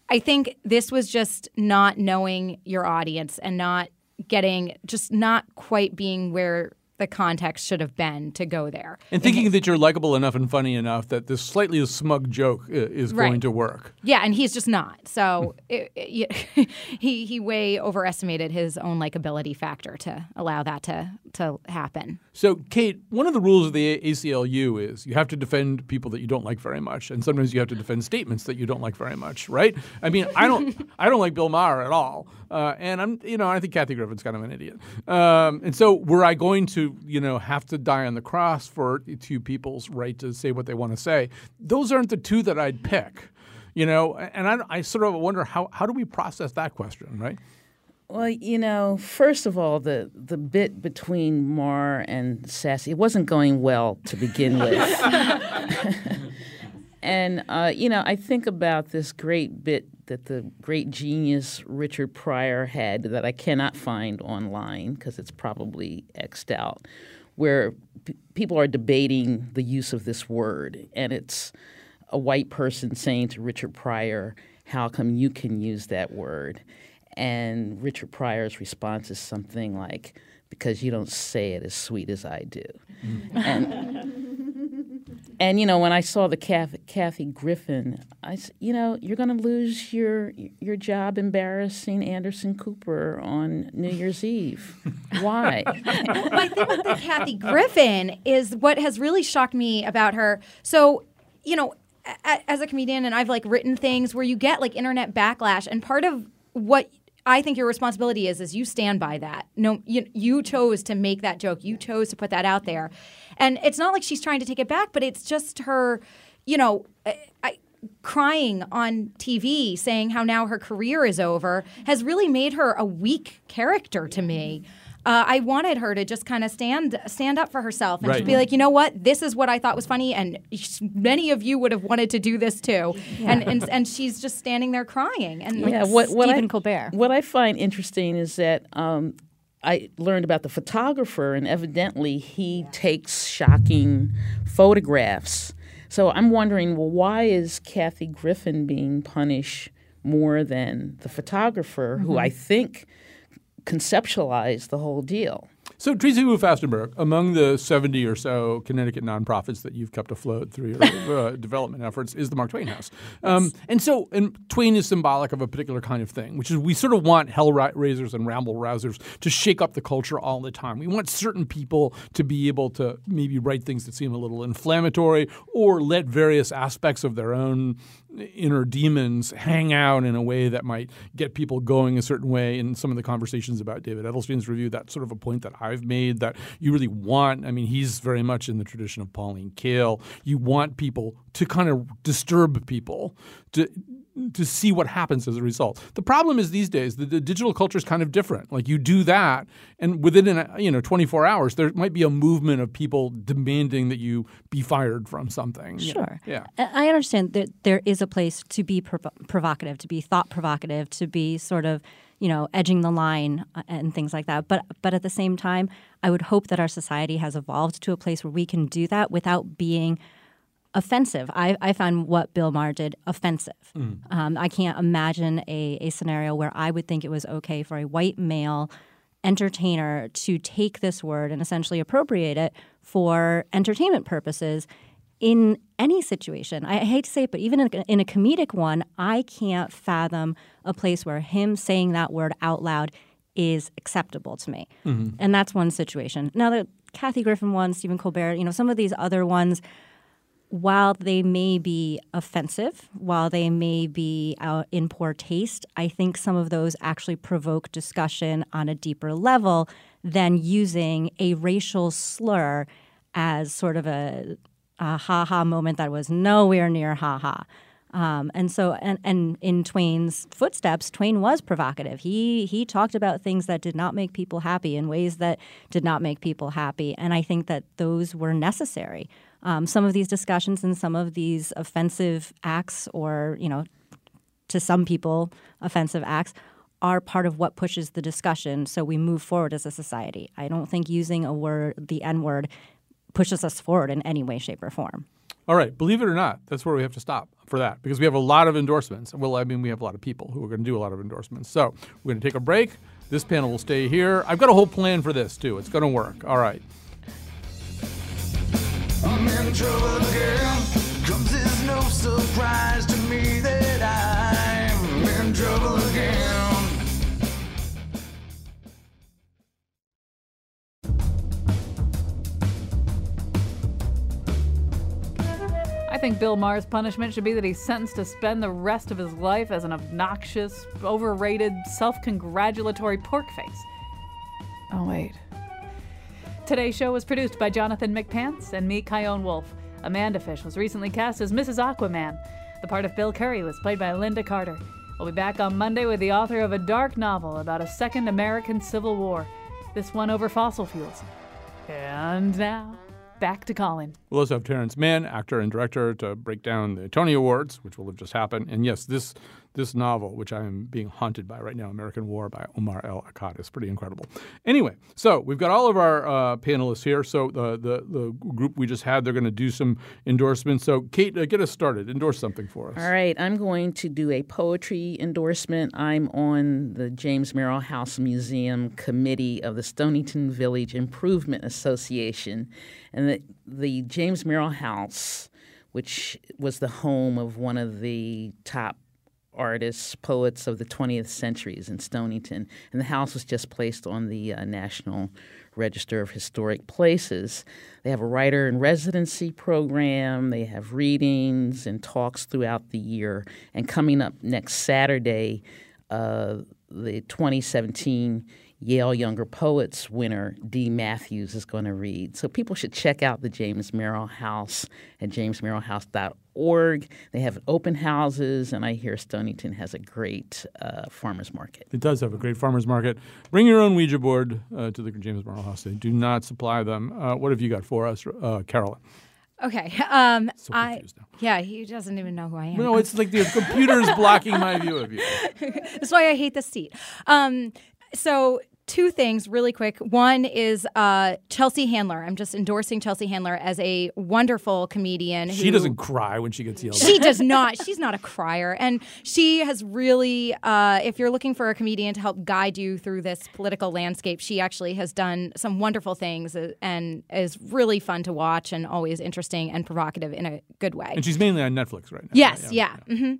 M: I think this was just not knowing your audience and not getting, just not quite being where the context should have been to go there.
D: And thinking that you're likable enough and funny enough that this slightly smug joke i- is going to work.
M: Yeah, and he's just not. So [laughs] it, it, [laughs] he he way overestimated his own likability factor to allow that to to happen.
D: So, Kate, one of the rules of the ACLU is you have to defend people that you don't like very much, and sometimes you have to defend statements that you don't like very much, right? I mean, I don't, [laughs] I don't like Bill Maher at all, uh, and I'm, you know, I think Kathy Griffin's kind of an idiot. Um, and so, were I going to, you know, have to die on the cross for two people's right to say what they want to say? Those aren't the two that I'd pick, you know. And I, I sort of wonder how how do we process that question, right?
L: Well, you know, first of all, the the bit between Maher and Sassy it wasn't going well to begin [laughs] with. [laughs] and uh, you know, I think about this great bit that the great genius Richard Pryor had that I cannot find online because it's probably xed out, where p- people are debating the use of this word, and it's a white person saying to Richard Pryor, "How come you can use that word?" And Richard Pryor's response is something like, "Because you don't say it as sweet as I do." Mm. And [laughs] and you know, when I saw the Kathy, Kathy Griffin, I you know, you're going to lose your your job embarrassing Anderson Cooper on New Year's Eve. Why? [laughs]
M: well, my thing with the Kathy Griffin is what has really shocked me about her. So, you know, a- as a comedian, and I've like written things where you get like internet backlash, and part of what I think your responsibility is is you stand by that. No, you you chose to make that joke. You chose to put that out there, and it's not like she's trying to take it back, but it's just her, you know. I, I, crying on TV saying how now her career is over has really made her a weak character to me. uh, I wanted her to just kind of stand stand up for herself and to
D: Right.
M: be like, you know what, this is what I thought was funny, and many of you would have wanted to do this too. And, and and she's just standing there crying. And
L: yeah, what, what
K: Stephen
L: I,
K: Colbert.
L: What I find interesting is that um, I learned about the photographer, and evidently he takes shocking photographs. So I'm wondering, well, why is Kathy Griffin being punished more than the photographer, who
D: Mhm.
L: I think conceptualized the whole deal?
D: So, Tracy Wu Fastenberg, among the 70 or so Connecticut nonprofits that you've kept afloat through your [laughs] uh, development efforts is the Mark Twain House. Um, and so, and Twain is symbolic of a particular kind of thing, which is we sort of want hell raisers and ramble rousers to shake up the culture all the time. We want certain people to be able to maybe write things that seem a little inflammatory or let various aspects of their own inner demons hang out in a way that might get people going a certain way. In some of the conversations about David Edelstein's review, that's sort of a point that I've made that you really want. I mean, he's very much in the tradition of Pauline Kael. You want people to kind of disturb people to to see what happens as a result. The problem is these days the, the digital culture is kind of different. Like you do that, and within an, you know 24 hours, there might be a movement of people demanding that you be fired from something.
K: Sure.
D: Yeah.
K: I understand that there is a place to be provo- provocative, to be thought provocative, to be sort of, you know, edging the line uh, and things like that. But but at the same time, I would hope that our society has evolved to a place where we can do that without being offensive. I, I found what Bill Maher did offensive.
Q: Mm.
K: Um, I can't imagine a, a scenario where I would think it was okay for a white male entertainer to take this word and essentially appropriate it for entertainment purposes in any situation. I hate to say it, but even in a, in a comedic one, I can't fathom a place where him saying that word out loud is acceptable to me.
Q: Mhm.
K: And that's one situation. Now, the Kathy Griffin one, Stephen Colbert, you know, some of these other ones, while they may be offensive, while they may be uh, in poor taste, I think some of those actually provoke discussion on a deeper level than using a racial slur as sort of a, a ha ha moment that was nowhere near ha ha. Um, and so, and, and in Twain's footsteps, Twain was provocative. He he talked about things that did not make people happy in ways that did not make people happy, and I think that those were necessary. Um, some of these discussions and some of these offensive acts, or you know, to some people, offensive acts, are part of what pushes the discussion. So we move forward as a society. I don't think using a word, the N word, pushes us forward in any way, shape, or form.
D: All right, believe it or not, that's where we have to stop for that because we have a lot of endorsements. Well, I mean, we have a lot of people who are going to do a lot of endorsements. So we're going to take a break. This panel will stay here. I've got a whole plan for this too. It's going to work. All right.
N: I'm in trouble again. Cause it's no surprise to me that I'm in trouble again.
A: I think Bill Maher's punishment should be that he's sentenced to spend the rest of his life as an obnoxious, overrated, self congratulatory pork face. Oh, wait. Today's show was produced by Jonathan McPants and me, Chion Wolf. Amanda Fish was recently cast as Mrs. Aquaman. The part of Bill Curry was played by Lynda Carter. We'll be back on Monday with the author of a dark novel about a second American Civil War, this one over fossil fuels. And now, back to Colin.
D: We'll also have Terrence Mann, actor and director, to break down the Tony Awards, which will have just happened. And yes, this this novel, which I am being haunted by right now, American War by Omar El Akkad, is pretty incredible. Anyway, so we've got all of our uh, panelists here. So the, the the group we just had, they're going to do some endorsements. So Kate, uh, get us started. Endorse something for us.
L: All right, I'm going to do a poetry endorsement. I'm on the James Merrill House Museum committee of the Stonington Village Improvement Association. And the, the James Merrill House, which was the home of one of the top artists, poets of the 20th centuries in Stonington. And the house was just placed on the uh, National Register of Historic Places. They have a writer in residency program, they have readings and talks throughout the year. And coming up next Saturday, uh, the 2017 Yale Younger Poets winner Dee Matthews is going to read. So people should check out the James Merrill House at jamesmerrillhouse.org. They have open houses, and I hear Stonington has a great uh, farmers market.
D: It does have a great farmers market. Bring your own Ouija board uh, to the James Merrill House. They do not supply them. Uh, what have you got for us, uh, Carolyn?
M: Okay. Um, I yeah, he doesn't even know who I am.
D: No, it's like the computer is blocking my view of you. [laughs]
M: That's why I hate this seat. Um, so two things really quick. One is uh, Chelsea Handler. I'm just endorsing Chelsea Handler as a wonderful comedian.
D: She
M: who-
D: doesn't cry when she gets yelled at.
M: She does [laughs] not. She's not a crier. And she has really, uh, if you're looking for a comedian to help guide you through this political landscape, she actually has done some wonderful things uh, and is really fun to watch and always interesting and provocative in a good way.
D: And she's mainly on Netflix right now.
M: Yes, yeah. hmm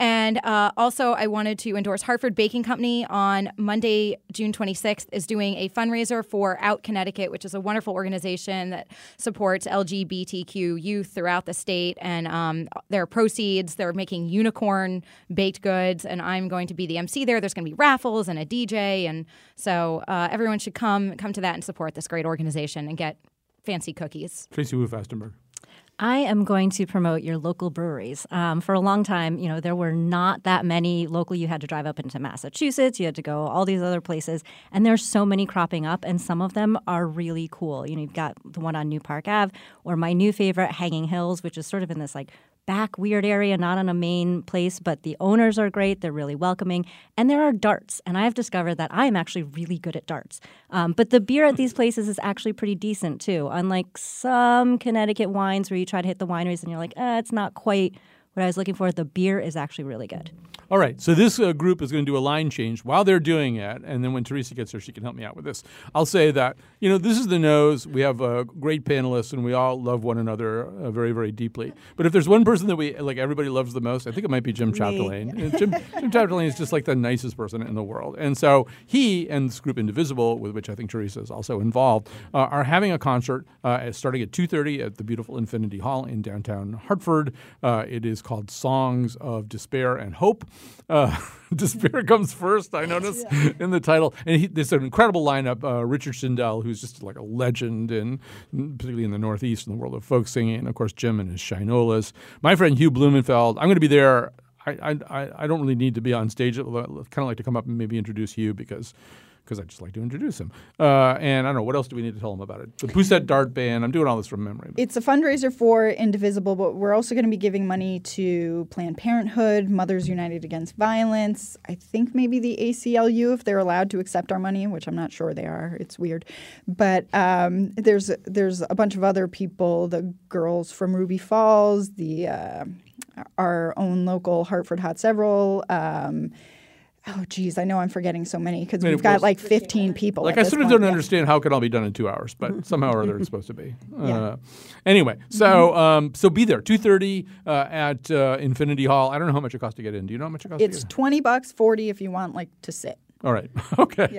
M: And uh, also, I wanted to endorse Hartford Baking Company on Monday, June 26th, is doing a fundraiser for Out Connecticut, which is a wonderful organization that supports LGBTQ youth throughout the state. And um, their proceeds, they're making unicorn baked goods, and I'm going to be the MC there. There's going to be raffles and a DJ, and so uh, everyone should come come to that and support this great organization and get fancy cookies.
D: Tracy Wu Fastenberg.
K: I am going to promote your local breweries. Um, for a long time, you know, there were not that many local. You had to drive up into Massachusetts. You had to go all these other places, and there's so many cropping up, and some of them are really cool. You know, you've got the one on New Park Ave, or my new favorite, Hanging Hills, which is sort of in this like back weird area, not on a main place, but the owners are great. They're really welcoming. And there are darts. And I've discovered that I am actually really good at darts. Um, but the beer at these places is actually pretty decent too. Unlike some Connecticut wines where you try to hit the wineries and you're like, eh, it's not quite what I was looking for. The beer is actually really good.
D: All right, so this uh, group is going to do a line change while they're doing it, and then when Teresa gets here, she can help me out with this. I'll say that you know this is the nose. We have uh, great panelists, and we all love one another uh, very, very deeply. But if there's one person that we like, everybody loves the most, I think it might be Jim Chapdelaine. Jim, Jim Chapdelaine is just like the nicest person in the world, and so he and this group Indivisible, with which I think Teresa is also involved, uh, are having a concert uh, starting at 2:30 at the beautiful Infinity Hall in downtown Hartford. Uh, it is called Songs of Despair and Hope. Uh, [laughs] Despair comes first, I [laughs] notice, in the title. And he, there's an incredible lineup. Uh, Richard Shindell, who's just like a legend, in, particularly in the Northeast in the world of folk singing. And of course, Jim and his Shinolas. My friend Hugh Blumenfeld, I'm going to be there. I, I, I don't really need to be on stage. I'd kind of like to come up and maybe introduce Hugh because because I just like to introduce him. Uh, and I don't know, what else do we need to tell him about it? The Pousette Dart Band. I'm doing all this from memory.
E: It's a fundraiser for Indivisible, but we're also going to be giving money to Planned Parenthood, Mothers United Against Violence. I think maybe the ACLU, if they're allowed to accept our money, which I'm not sure they are. It's weird, but um, there's there's a bunch of other people. The girls from Ruby Falls, the uh, our own local Hartford Hot Several. Um, Oh, geez, I know I'm forgetting so many because we've got like 15 people.
D: Like I sort of don't
E: yeah.
D: understand how it could all be done in two hours, but somehow or other it's supposed to be.
E: Yeah.
D: Uh, anyway, so um, so be there two thirty uh, at uh, Infinity Hall. I don't know how much it costs to get in. Do you know how much it costs?
E: It's
D: to get
E: 20 bucks, 40 if you want like to sit.
D: All right. [laughs] Okay.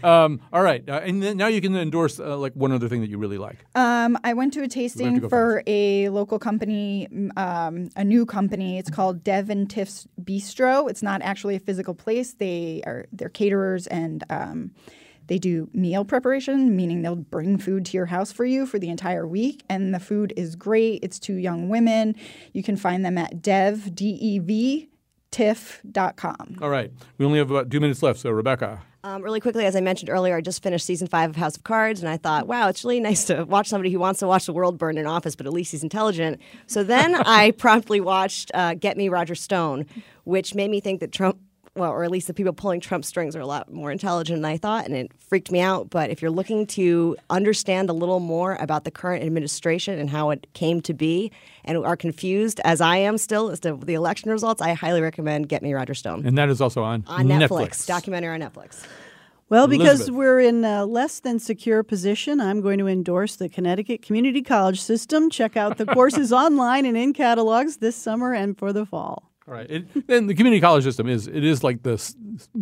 D: [laughs] um, all right. Uh, and then now you can endorse uh, like one other thing that you really like.
E: Um, I went to a tasting
D: go
E: for a local company, um, a new company. It's called Dev and Tiff's Bistro. It's not actually a physical place. They are they're caterers and um, they do meal preparation, meaning they'll bring food to your house for you for the entire week. And the food is great. It's two young women. You can find them at dev d e v tiff.com.
D: All right. We only have about two minutes left. So Rebecca.
J: Um, really quickly, as I mentioned earlier, I just finished season five of House of Cards, and I thought, wow, it's really nice to watch somebody who wants to watch the world burn in office, but at least he's intelligent. So then [laughs] I promptly watched uh, Get Me Roger Stone, which made me think that Trump, well, or at least the people pulling Trump strings are a lot more intelligent than I thought, and it freaked me out. But if you're looking to understand a little more about the current administration and how it came to be, and are confused as I am still as to the election results, I highly recommend Get Me Roger Stone.
D: And that is also on,
J: On Netflix, documentary on Netflix.
F: Well, because
D: Elizabeth.
F: we're in a less than secure position, I'm going to endorse the Connecticut Community College System. Check out the courses [laughs] online and in catalogs this summer and for the fall.
D: All right. It, then the community college system is it is like the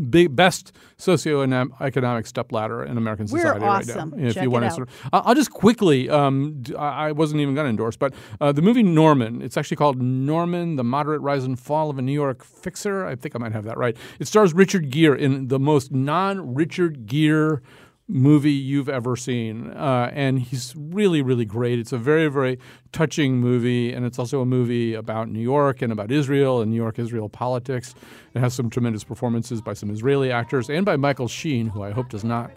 D: big, best socioeconomic step ladder in American
F: We're
D: society
F: awesome.
D: right now. If
F: Check
D: you want to, sort of, I'll just quickly. Um, I wasn't even going to endorse, but uh, the movie Norman. It's actually called Norman: The Moderate Rise and Fall of a New York Fixer. I think I might have that right. It stars Richard Gere in the most non-Richard Gere movie you've ever seen. Uh, and he's really, really great. It's a very, very touching movie. And it's also a movie about New York and about Israel and New York Israel politics. It has some tremendous performances by some Israeli actors and by Michael Sheen, who I hope does not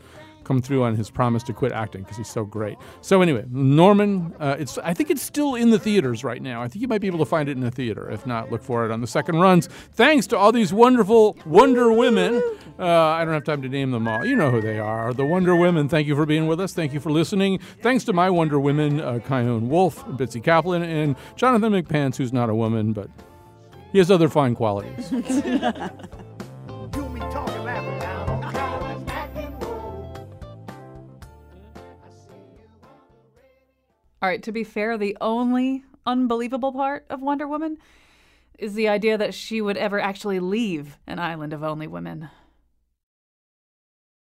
D: come through on his promise to quit acting because he's so great. So anyway, Norman, uh, it's I think it's still in the theaters right now. I think you might be able to find it in the theater. If not, look for it on the second runs. Thanks to all these wonderful Wonder Women. Uh, I don't have time to name them all. You know who they are. The Wonder Women. Thank you for being with us. Thank you for listening. Thanks to my Wonder Women, uh, Chion Wolf, Bitsy Kaplan, and Jonathan McPants, who's not a woman, but he has other fine qualities. [laughs]
A: All right, to be fair, the only unbelievable part of Wonder Woman is the idea that she would ever actually leave an island of only women.